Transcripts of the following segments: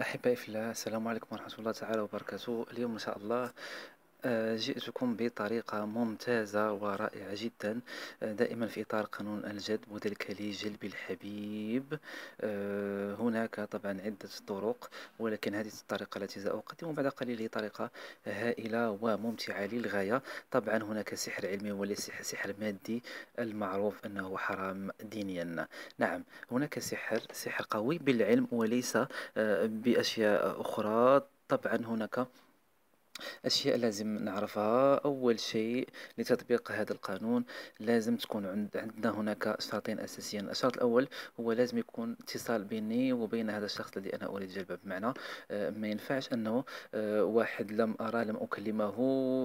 أحبائي في الله السلام عليكم ورحمة الله تعالى وبركاته. اليوم إن شاء الله جئتكم بطريقة ممتازة ورائعة جدا آه، دائما في إطار قانون الجذب وذلك لجلب الحبيب آه، هناك طبعا عدة طرق ولكن هذه الطريقة التي سأقدم بعد قليل هي طريقة هائلة وممتعة للغاية. طبعا هناك سحر علمي وليس سحر مادي المعروف أنه حرام دينيا. نعم هناك سحر سحر قوي بالعلم وليس بأشياء أخرى. طبعا هناك أشياء لازم نعرفها. أول شيء لتطبيق هذا القانون لازم تكون عند عندنا هناك شرطين أساسيين. الشرط الأول هو لازم يكون اتصال بيني وبين هذا الشخص الذي أنا أريد جلبه بمعنى آه، ما ينفعش أنه آه، واحد لم أرى لم أكلمه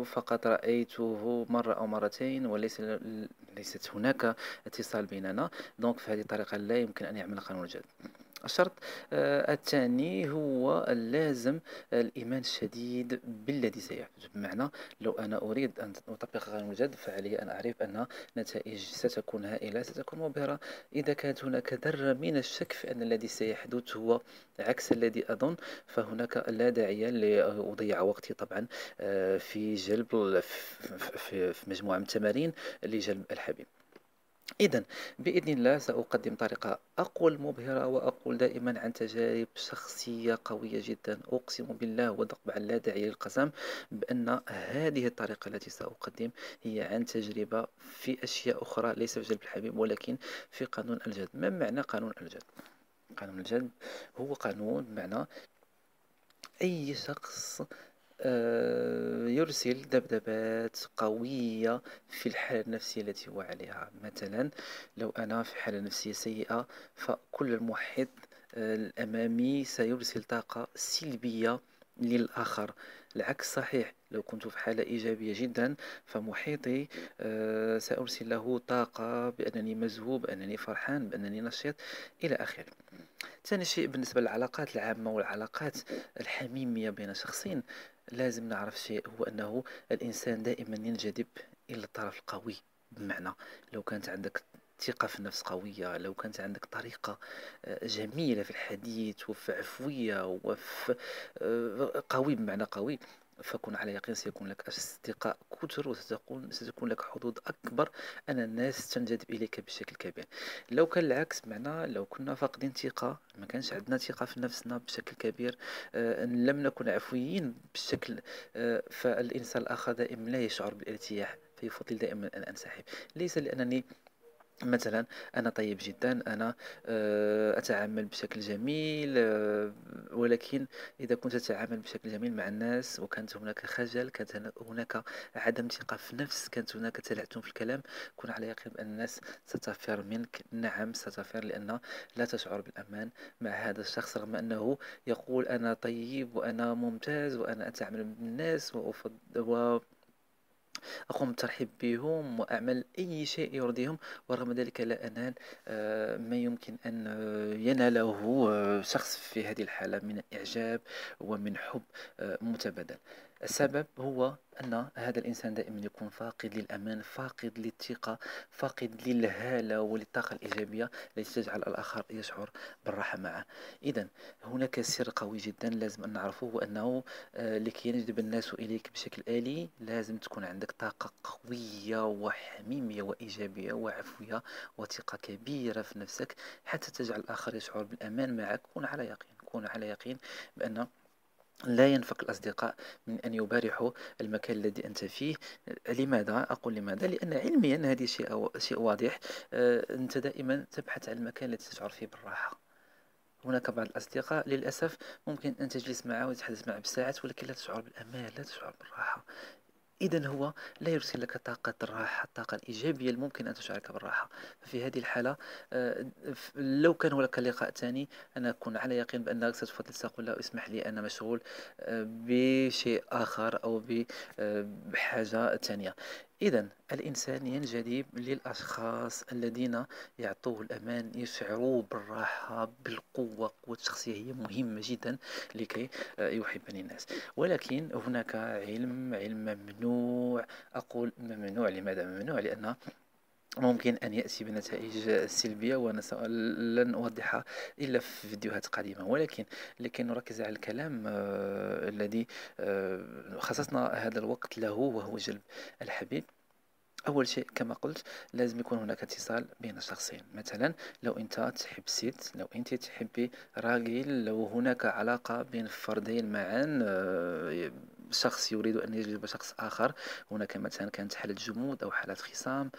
فقط رأيته مرة أو مرتين وليس ليست هناك اتصال بيننا. دونك في هذه الطريقة لا يمكن أن يعمل قانون الجذب الشرط آه، الثاني هو اللازم الإيمان الشديد بالذي سيحدث بمعنى لو أنا أريد أن أطبق قانون الجذب فعلي أن أعرف أن نتائج ستكون هائلة ستكون مبهرة. إذا كانت هناك ذرة من الشك في أن الذي سيحدث هو عكس الذي أظن فهناك لا داعي لأضيع وقتي طبعا آه، في جلب في مجموعة من التمارين لجلب الحبيب. إذا بإذن الله سأقدم طريقة أقول مبهرة وأقول دائما عن تجارب شخصية قوية جدا أقسم بالله وطبعا لا داعي للقسم بأن هذه الطريقة التي سأقدم هي عن تجربة في أشياء أخرى ليس في جلب الحبيب ولكن في قانون الجذب ما معنى قانون الجذب؟ قانون الجذب هو قانون بمعنى أي شخص يرسل ذبذبات قوية في الحالة النفسية التي هو عليها. مثلا لو أنا في حالة نفسية سيئة فكل المحيط آه، الأمامي سيرسل طاقة سلبية للآخر. العكس صحيح لو كنت في حالة إيجابية جدا فمحيطي آه، سأرسل له طاقة بأنني مزهوب بأنني فرحان بأنني نشيط إلى آخره. ثاني شيء بالنسبة للعلاقات العامة والعلاقات الحميمية بين شخصين. لازم نعرف شيء هو أنه الإنسان دائما ينجذب إلى الطرف القوي بمعنى لو كانت عندك ثقة في النفس قوية لو كانت عندك طريقة آه، جميلة في الحديث وفي عفوية وفي آه، قوي بمعنى قوي. فكن على يقين سيكون لك أصدقاء كثر وستكون ستكون لك حظوظ أكبر أن الناس تنجذب إليك بشكل كبير. لو كان العكس معنا لو كنا فاقدين ثقة ما كانش عندنا ثقة في نفسنا بشكل كبير آه لم نكن عفويين بشكل آه فالإنسان الآخر دائما لا يشعر بالارتياح فيفضل دائما أن أنسحب. ليس لأنني مثلا أنا طيب جدا أنا آه، أتعامل بشكل جميل آه، ولكن إذا كنت تتعامل بشكل جميل مع الناس وكانت هناك خجل كانت هناك عدم ثقة في النفس كانت هناك تلعثم في الكلام كن على يقين بأن الناس ستفر منك. نعم ستفر لأن لا تشعر بالأمان مع هذا الشخص رغم أنه يقول أنا طيب وأنا ممتاز وأنا أتعامل بالناس وأفضل أقوم بالترحيب بهم وأعمل أي شيء يرضيهم ورغم ذلك لا أنال آه، ما يمكن أن يناله آه، شخص في هذه الحالة من إعجاب ومن حب آه، متبادل. السبب هو أن هذا الإنسان دائما يكون فاقد للأمان فاقد للثقة فاقد للهالة وللطاقة الإيجابية التي تجعل الآخر يشعر بالراحة معه. إذا هناك سر قوي جدا لازم أن نعرفه هو أنه آه، لكي ينجذب الناس إليك بشكل آلي لازم تكون عندك طاقة قوية وحميمية وإيجابية وعفوية وثقة كبيرة في نفسك حتى تجعل الآخر يشعر بالأمان معك. كون على يقين كون على يقين بأن لا ينفك الأصدقاء من أن يبارحوا المكان الذي أنت فيه لماذا؟ أقول لماذا؟ لأن علميا هذه شيء, شيء واضح آه، أنت دائما تبحث عن المكان الذي تشعر فيه بالراحة هناك بعض الأصدقاء للأسف ممكن أن تجلس معه وتتحدث معه بالساعات ولكن لا تشعر بالأمان لا تشعر بالراحة إذا هو لا يرسل لك طاقة الراحة الطاقة الإيجابية الممكن أن تشعرك بالراحة. ففي هذه الحالة آه، لو كان هناك لقاء ثاني أنا أكون على يقين بأنك ستفضل تقول له أسمح لي أنا مشغول آه، بشيء آخر أو آه، بحاجة ثانية. إذا الإنسان ينجذب للأشخاص الذين يعطوه الأمان يشعروه بالراحة بالقوة قوة الشخصية هي مهمة جدا لكي يحبني الناس ولكن هناك علم علم ممنوع. أقول ممنوع لماذا ممنوع؟ لأن ممكن أن يأتي بنتائج سلبية وأنا لن أوضحها إلا في فيديوهات قادمة ولكن لكي نركز على الكلام آه، الذي آه، خصصنا هذا الوقت له وهو جلب الحبيب. أول شيء كما قلت لازم يكون هناك اتصال بين الشخصين. مثلا لو أنت تحب ست لو أنت تحبي راجل لو هناك علاقة بين فردين معا آه، شخص يريد أن يجلب شخص آخر. هناك مثلا كانت حالة جمود أو حالة خصام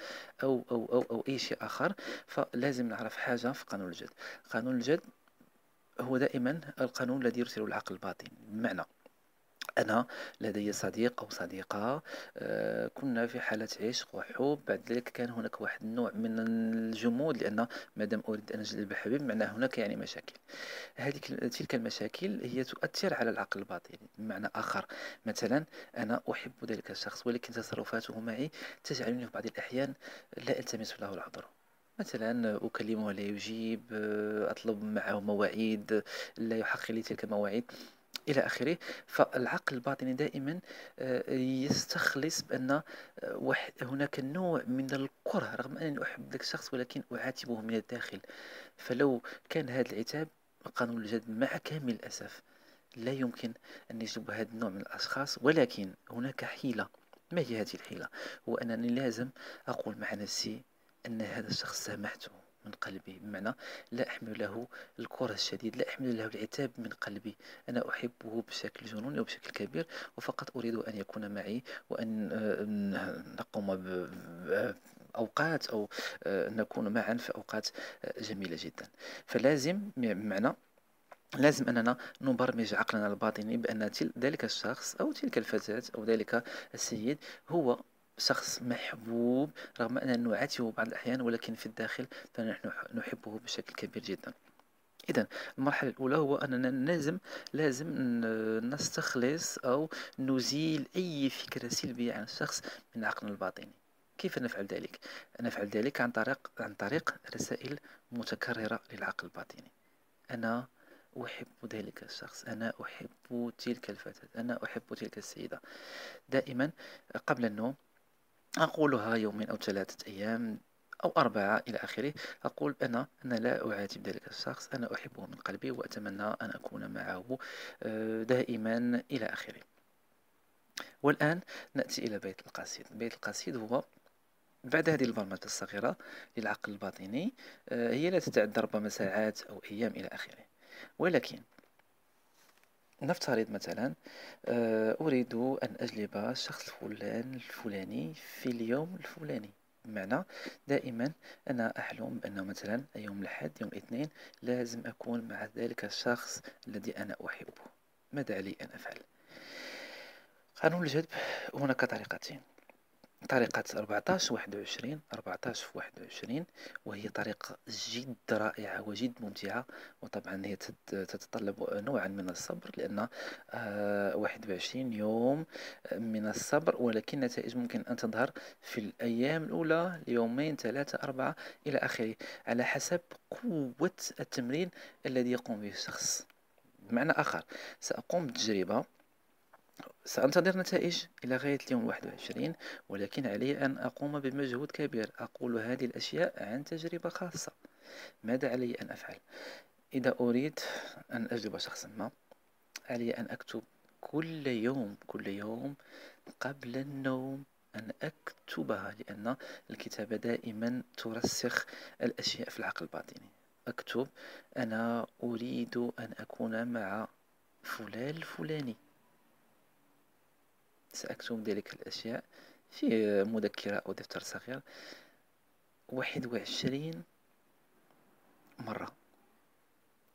أو أو أو أو أي شيء آخر. فلازم نعرف حاجة في قانون الجد. قانون الجد هو دائما القانون الذي يرسله العقل الباطن. بمعنى أنا لدي صديق أو صديقة آه، كنا في حالة عشق وحب. بعد ذلك كان هناك واحد النوع من الجمود لأن مادام أريد أن أجلب حبيب معناه هناك يعني مشاكل. هذه تلك المشاكل هي تؤثر على العقل الباطني بمعنى آخر مثلا أنا أحب ذلك الشخص ولكن تصرفاته معي تجعلني في بعض الأحيان لا ألتمس له العذر. مثلا أكلمه لا يجيب آه، أطلب معه مواعيد لا يحقق لي تلك المواعيد. إلى آخره. فالعقل الباطني دائما آه، يستخلص بأن آه، هناك نوع من الكره رغم أنني أحب ذاك الشخص ولكن أعاتبه من الداخل. فلو كان هذا العتاب قانون الجد مع كامل الأسف. لا يمكن أن يجلب هذا النوع من الأشخاص ولكن هناك حيلة. ما هي هذه الحيلة؟ هو أنني لازم أقول مع نفسي أن هذا الشخص سامحته من قلبي. بمعنى لا أحمل له الكره الشديد لا أحمل له العتاب من قلبي. أنا أحبه بشكل جنوني وبشكل كبير وفقط أريد أن يكون معي وأن آه، نقوم بأوقات أو آه، نكون معا في أوقات آه، جميلة جدا. فلازم بمعنى لازم أننا نبرمج عقلنا الباطني بأن ذلك الشخص أو تلك الفتاة أو ذلك السيد هو شخص محبوب رغم أننا نعاتبه بعض الأحيان ولكن في الداخل فنحن نحبه بشكل كبير جدا. إذا المرحلة الأولى هو أننا لازم لازم نستخلص أو نزيل أي فكرة سلبية عن الشخص من عقلنا الباطني. كيف نفعل ذلك؟ نفعل ذلك عن طريق عن طريق رسائل متكررة للعقل الباطني. أنا أحب ذلك الشخص أنا أحب تلك الفتاة أنا أحب تلك السيدة. دائما قبل النوم أقولها يومين أو ثلاثة أيام أو أربعة إلى آخره. أقول أنا أنا لا أعاتب ذلك الشخص أنا أحبه من قلبي وأتمنى أن أكون معه آه، دائما إلى آخره. والآن نأتي إلى بيت القصيد. بيت القصيد هو بعد هذه البرمجة الصغيرة للعقل الباطني آه، هي لا تتعدى ربما ساعات أو أيام إلى آخره. ولكن نفترض مثلا آه، أريد أن أجلب الشخص الفلان الفلاني في اليوم الفلاني. بمعنى دائما أنا أحلم بأنه مثلا يوم الأحد يوم الاثنين لازم أكون مع ذلك الشخص الذي أنا أحبه. ماذا علي أن أفعل؟ قانون الجذب هناك طريقتين. طريقة 14 21 14 في 21 وهي طريقة جد رائعة وجد ممتعة وطبعا هي تتطلب نوعا من الصبر لأن 21 آه، يوم من الصبر ولكن النتائج ممكن أن تظهر في الأيام الأولى ليومين ثلاثة أربعة إلى آخره على حسب قوة التمرين الذي يقوم به الشخص. بمعنى آخر سأقوم بتجربة سأنتظر نتائج إلى غاية اليوم الواحد وعشرين ولكن علي أن أقوم بمجهود كبير. أقول هذه الأشياء عن تجربة خاصة. ماذا علي أن أفعل؟ إذا أريد أن أجلب شخصا ما علي أن أكتب كل يوم كل يوم قبل النوم أن أكتبها لأن الكتابة دائما ترسخ الأشياء في العقل الباطني. أكتب أنا أريد أن أكون مع فلان الفلاني. سأكتب ذلك الأشياء في مذكرة أو دفتر صغير. واحد وعشرين مرة.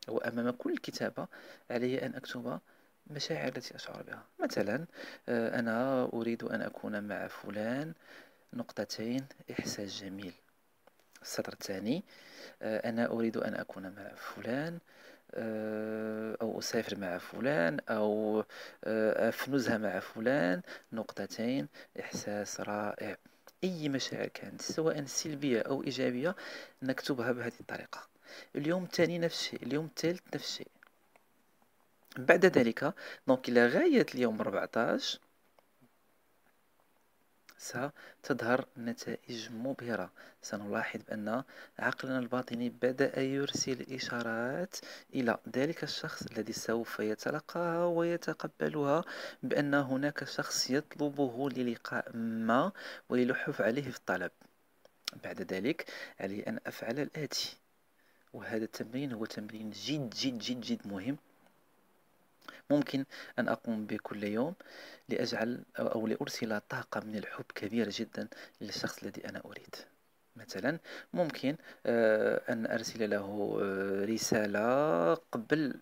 وأمام كل كتابة علي أن أكتب مشاعر التي أشعر بها. مثلا آه، أنا أريد أن أكون مع فلان نقطتين إحساس جميل. السطر الثاني آه، أنا أريد أن أكون مع فلان أو أسافر مع فلان أو آه، في نزهة مع فلان. نقطتين إحساس رائع. أي مشاعر كانت سواء سلبية أو إيجابية نكتبها بهذه الطريقة. اليوم الثاني نفس الشيء اليوم الثالث نفس الشيء. بعد ذلك دونك إلى غاية اليوم 14 ستظهر نتائج مبهرة سنلاحظ بأن عقلنا الباطني بدأ يرسل إشارات إلى ذلك الشخص الذي سوف يتلقاها ويتقبلها بأن هناك شخص يطلبه للقاء ما ويلحف عليه في الطلب. بعد ذلك علي أن أفعل الآتي. وهذا التمرين هو تمرين جد جد جد جد مهم. ممكن أن أقوم به كل يوم لأجعل أو لأرسل طاقة من الحب كبيرة جدا للشخص الذي أنا أريد. مثلا ممكن آه، أن أرسل له آه، رسالة قبل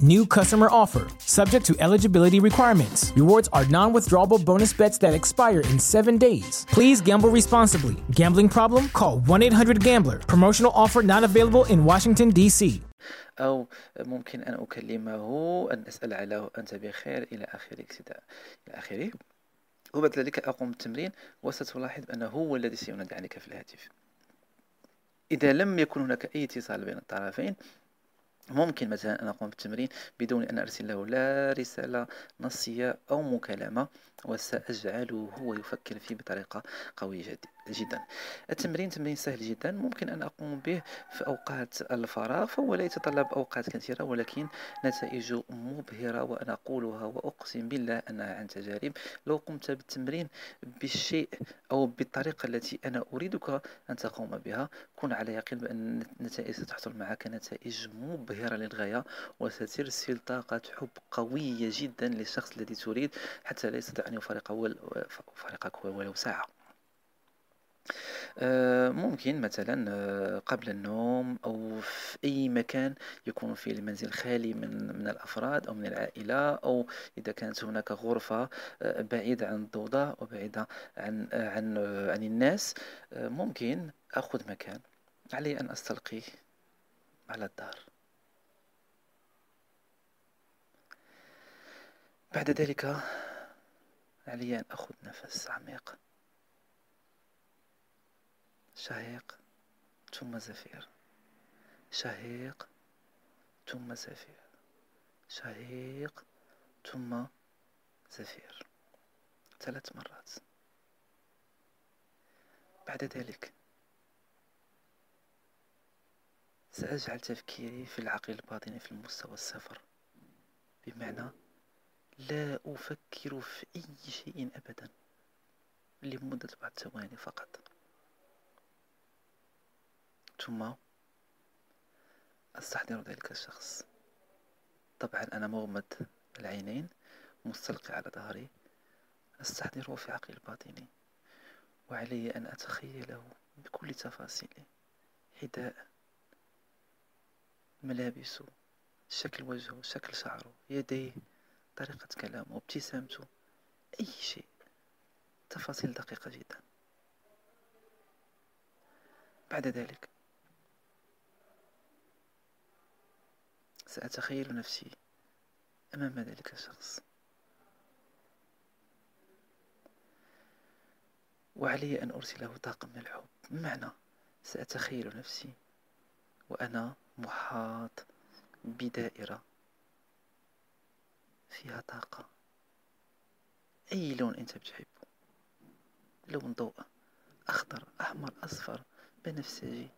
New customer offer, subject to eligibility requirements. Rewards are non withdrawable bonus bets that expire in seven days. Please gamble responsibly. Gambling problem? Call 1 800 Gambler. Promotional offer not available in Washington, D.C. أو ممكن أن أكلمه أن أسأل على أنت بخير إلى آخره إلى آخره وبعد ذلك أقوم بالتمرين وستلاحظ أنه هو الذي سينادي عنك في الهاتف إذا لم يكن هناك أي اتصال بين الطرفين ممكن مثلا أن أقوم بالتمرين بدون أن أرسل له لا رسالة نصية أو مكالمة وسأجعله هو يفكر فيه بطريقة قوية جدا. التمرين تمرين سهل جدا ممكن أن أقوم به في أوقات الفراغ فهو لا يتطلب أوقات كثيرة ولكن نتائجه مبهرة وأنا أقولها وأقسم بالله أنها عن تجارب لو قمت بالتمرين بالشيء أو بالطريقة التي أنا أريدك أن تقوم بها كن على يقين بأن النتائج ستحصل معك نتائج مبهرة للغاية وسترسل طاقة حب قوية جدا للشخص الذي تريد حتى لا يستطيع أن يفارقك ولو ساعة. ممكن مثلا آه، قبل النوم أو في أي مكان يكون فيه المنزل خالي من من الأفراد أو من العائلة أو إذا كانت هناك غرفة آه، بعيدة عن الضوضاء وبعيدة عن عن عن الناس ممكن أخذ مكان علي أن أستلقي على الدار بعد ذلك علي أن أخذ نفس عميق. شهيق ثم زفير. شهيق ثم زفير. شهيق ثم زفير. ثلاث مرات. بعد ذلك سأجعل تفكيري في العقل الباطني في المستوى الصفر. بمعنى لا أفكر في أي شيء أبدا لمدة بعض ثواني فقط. ثم أستحضر ذلك الشخص. طبعا أنا مغمض العينين مستلقي على ظهري. أستحضره في عقلي الباطني وعلي أن أتخيله بكل تفاصيله حذاء ملابسه شكل وجهه شكل شعره يديه طريقة كلامه ابتسامته أي شيء. تفاصيل دقيقة جدا. بعد ذلك سأتخيل نفسي أمام ذلك الشخص. وعلي أن أرسله طاقة من الحب. بمعنى سأتخيل نفسي وأنا محاط بدائرة فيها طاقة. أي لون أنت بتحبه؟ لون ضوء أخضر أحمر أصفر بنفسجي.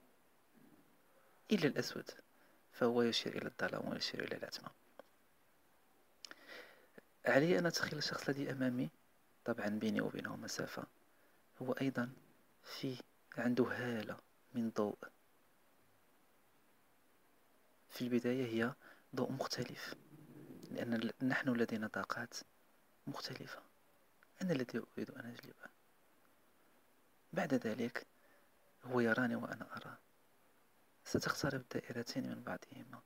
إلا الأسود. فهو يشير إلى الظلام ويشير إلى العتمة علي أن أتخيل الشخص الذي أمامي طبعا بيني وبينه مسافة هو أيضا في عنده هالة من ضوء. في البداية هي ضوء مختلف لأن نحن لدينا طاقات مختلفة. أنا الذي أريد أن أجلبه بعد ذلك هو يراني وأنا أراه. ستقترب الدائرتين من بعضهما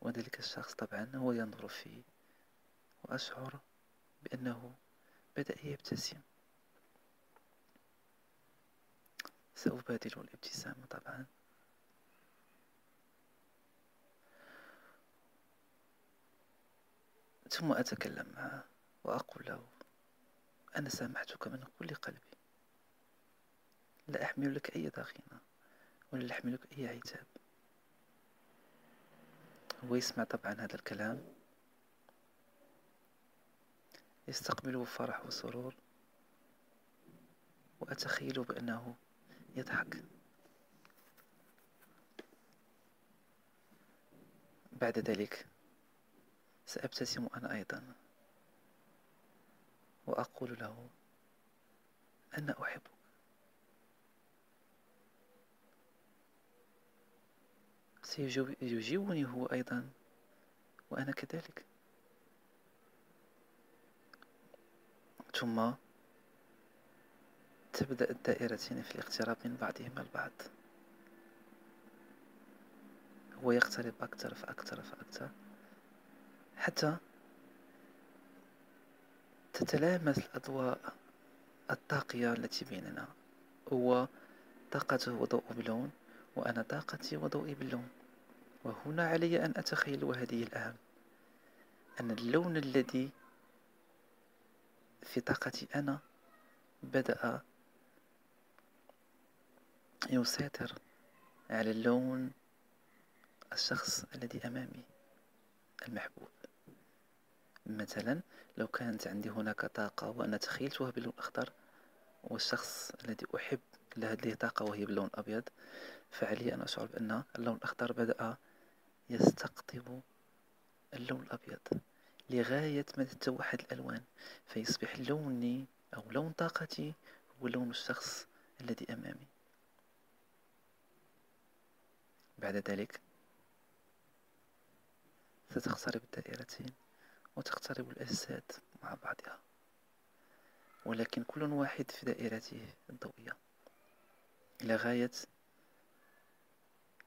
وذلك الشخص طبعا هو ينظر في وأشعر بأنه بدأ يبتسم. سأبادل الابتسامة طبعا. ثم أتكلم معه وأقول له أنا سامحتك من كل قلبي. لا أحمل لك أي ضغينة. ولا أحمل لك أي عتاب. هو يسمع طبعا هذا الكلام. يستقبله بفرح وسرور. وأتخيل بأنه يضحك. بعد ذلك سأبتسم أنا أيضا. وأقول له أنا أحبك. سيجيبني هو أيضا. وأنا كذلك. ثم تبدأ الدائرتين في الاقتراب من بعضهما البعض. هو يقترب أكثر فأكثر فأكثر. حتى تتلامس الأضواء الطاقية التي بيننا. هو طاقته وضوء بلون وأنا طاقتي وضوئي باللون. وهنا علي أن أتخيل وهذه الأهم أن اللون الذي في طاقتي أنا بدأ يسيطر على اللون الشخص الذي أمامي المحبوب. مثلا لو كانت عندي هناك طاقة وأنا تخيلتها باللون الأخضر والشخص الذي أحب لديه طاقة وهي باللون الأبيض فعلي أن أشعر بأن اللون الأخضر بدأ يستقطب اللون الأبيض لغاية ما تتوحد الألوان فيصبح لوني أو لون طاقتي هو لون الشخص الذي أمامي. بعد ذلك ستقترب الدائرتين وتقترب الأجساد مع بعضها. ولكن كل واحد في دائرته الضوئية. إلى غاية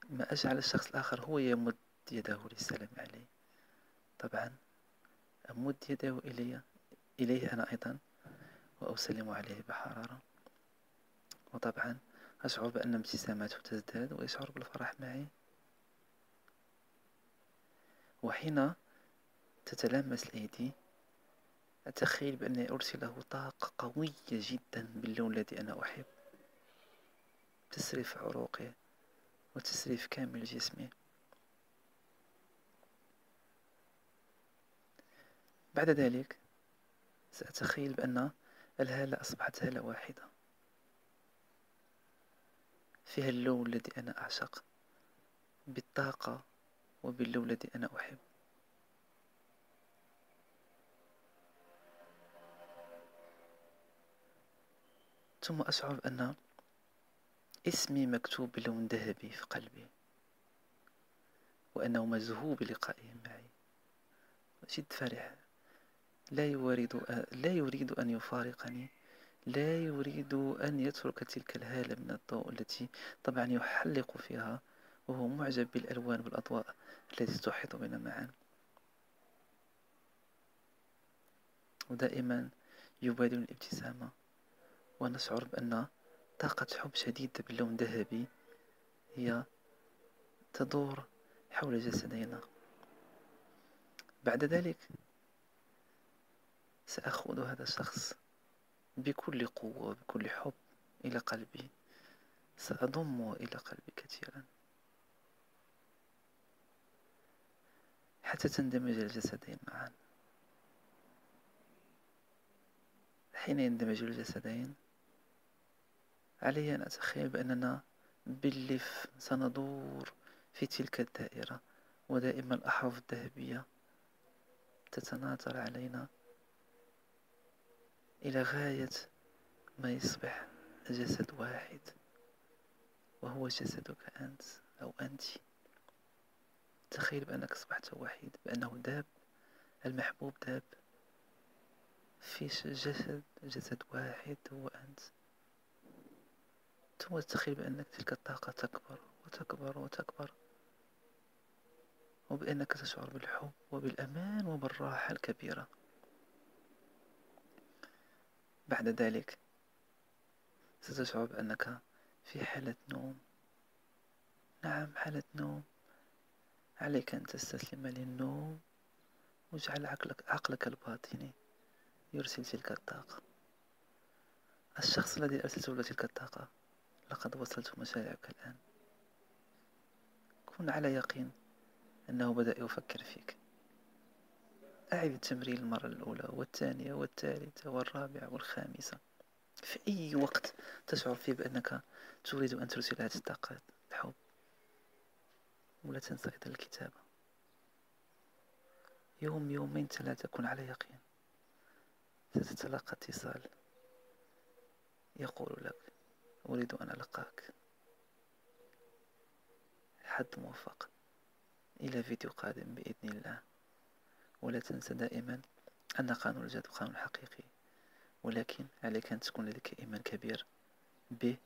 ما أجعل الشخص الآخر هو يمد يده للسلام علي. طبعا أمد يده إلي إليه أنا أيضا وأسلم عليه بحرارة. وطبعا أشعر بأن ابتساماته تزداد ويشعر بالفرح معي. وحين تتلامس الأيدي أتخيل بأني أرسل له طاقة قوية جدا باللون الذي أنا أحب. تسري في عروقي وتسري في كامل جسمي. بعد ذلك سأتخيل بأن الهالة أصبحت هالة واحدة. فيها اللون الذي أنا أعشق بالطاقة وباللون الذي أنا أحب. ثم أشعر بأن اسمي مكتوب بلون ذهبي في قلبي وأنه مذهوب بلقائه معي. جد فرح لا يريد لا يريد أن يفارقني. لا يريد أن يترك تلك الهالة من الضوء التي طبعا يحلق فيها وهو معجب بالألوان والأضواء التي تحيط بنا معا ودائما يبادل الابتسامة ونشعر بأن طاقة حب شديدة باللون ذهبي هي تدور حول جسدنا بعد ذلك سأخذ هذا الشخص بكل قوة وبكل حب إلى قلبي. سأضمه إلى قلبي كثيرا. حتى تندمج الجسدين معا. حين يندمج الجسدين علي أن أتخيل بأننا باللف سندور في تلك الدائرة ودائما الأحرف الذهبية تتناثر علينا إلى غاية ما يصبح جسد واحد وهو جسدك أنت أو أنت. تخيل بأنك أصبحت وحيد بأنه داب المحبوب داب. فيش جسد جسد واحد هو أنت. ثم تتخيل بأنك تلك الطاقة تكبر وتكبر وتكبر. وبأنك تشعر بالحب وبالأمان وبالراحة الكبيرة. بعد ذلك ستشعر بأنك في حالة نوم. نعم حالة نوم. عليك أن تستسلم للنوم. واجعل عقلك, عقلك الباطني يرسل تلك الطاقة. الشخص الذي أرسلته له تلك الطاقة لقد وصلت مشاعرك الآن. كن على يقين أنه بدأ يفكر فيك. أعد التمرين المرة الأولى والثانية والثالثة والرابعة والخامسة. في أي وقت تشعر فيه بأنك تريد أن ترسل هذه الطاقات؟ الحب. ولا تنسى أيضا الكتابة. يوم يومين ثلاثة كن على يقين. ستتلقى اتصال. يقول لك أريد أن ألقاك. حد موفق. إلى فيديو قادم بإذن الله. ولا تنسى دائما أن قانون الجد قانون حقيقي ولكن عليك أن تكون لديك إيمان كبير به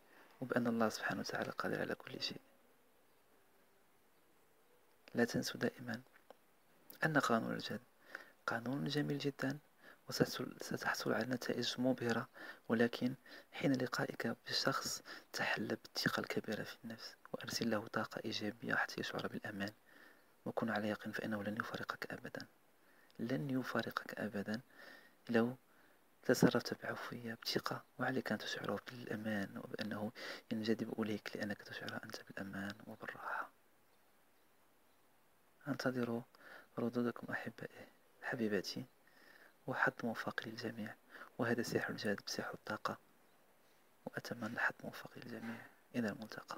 وبأن الله سبحانه وتعالى قادر على كل شيء. لا تنسوا دائما أن قانون الجد قانون جميل جدا وستحصل على نتائج مبهرة ولكن حين لقائك بشخص تحلى بالثقة الكبيرة في النفس وأرسل له طاقة إيجابية حتى يشعر بالأمان وكن على يقين فإنه لن يفارقك أبدا. لن يفارقك أبدا لو تصرفت بعفوية بثقة وعليك أن تشعره بالأمان وبأنه ينجذب إليك لأنك تشعر أنت بالأمان وبالراحة؟ أنتظر ردودكم أحبائي حبيباتي وحظ موفق للجميع وهذا سحر الجهد بسحر الطاقة وأتمنى حظ موفق للجميع إلى الملتقى.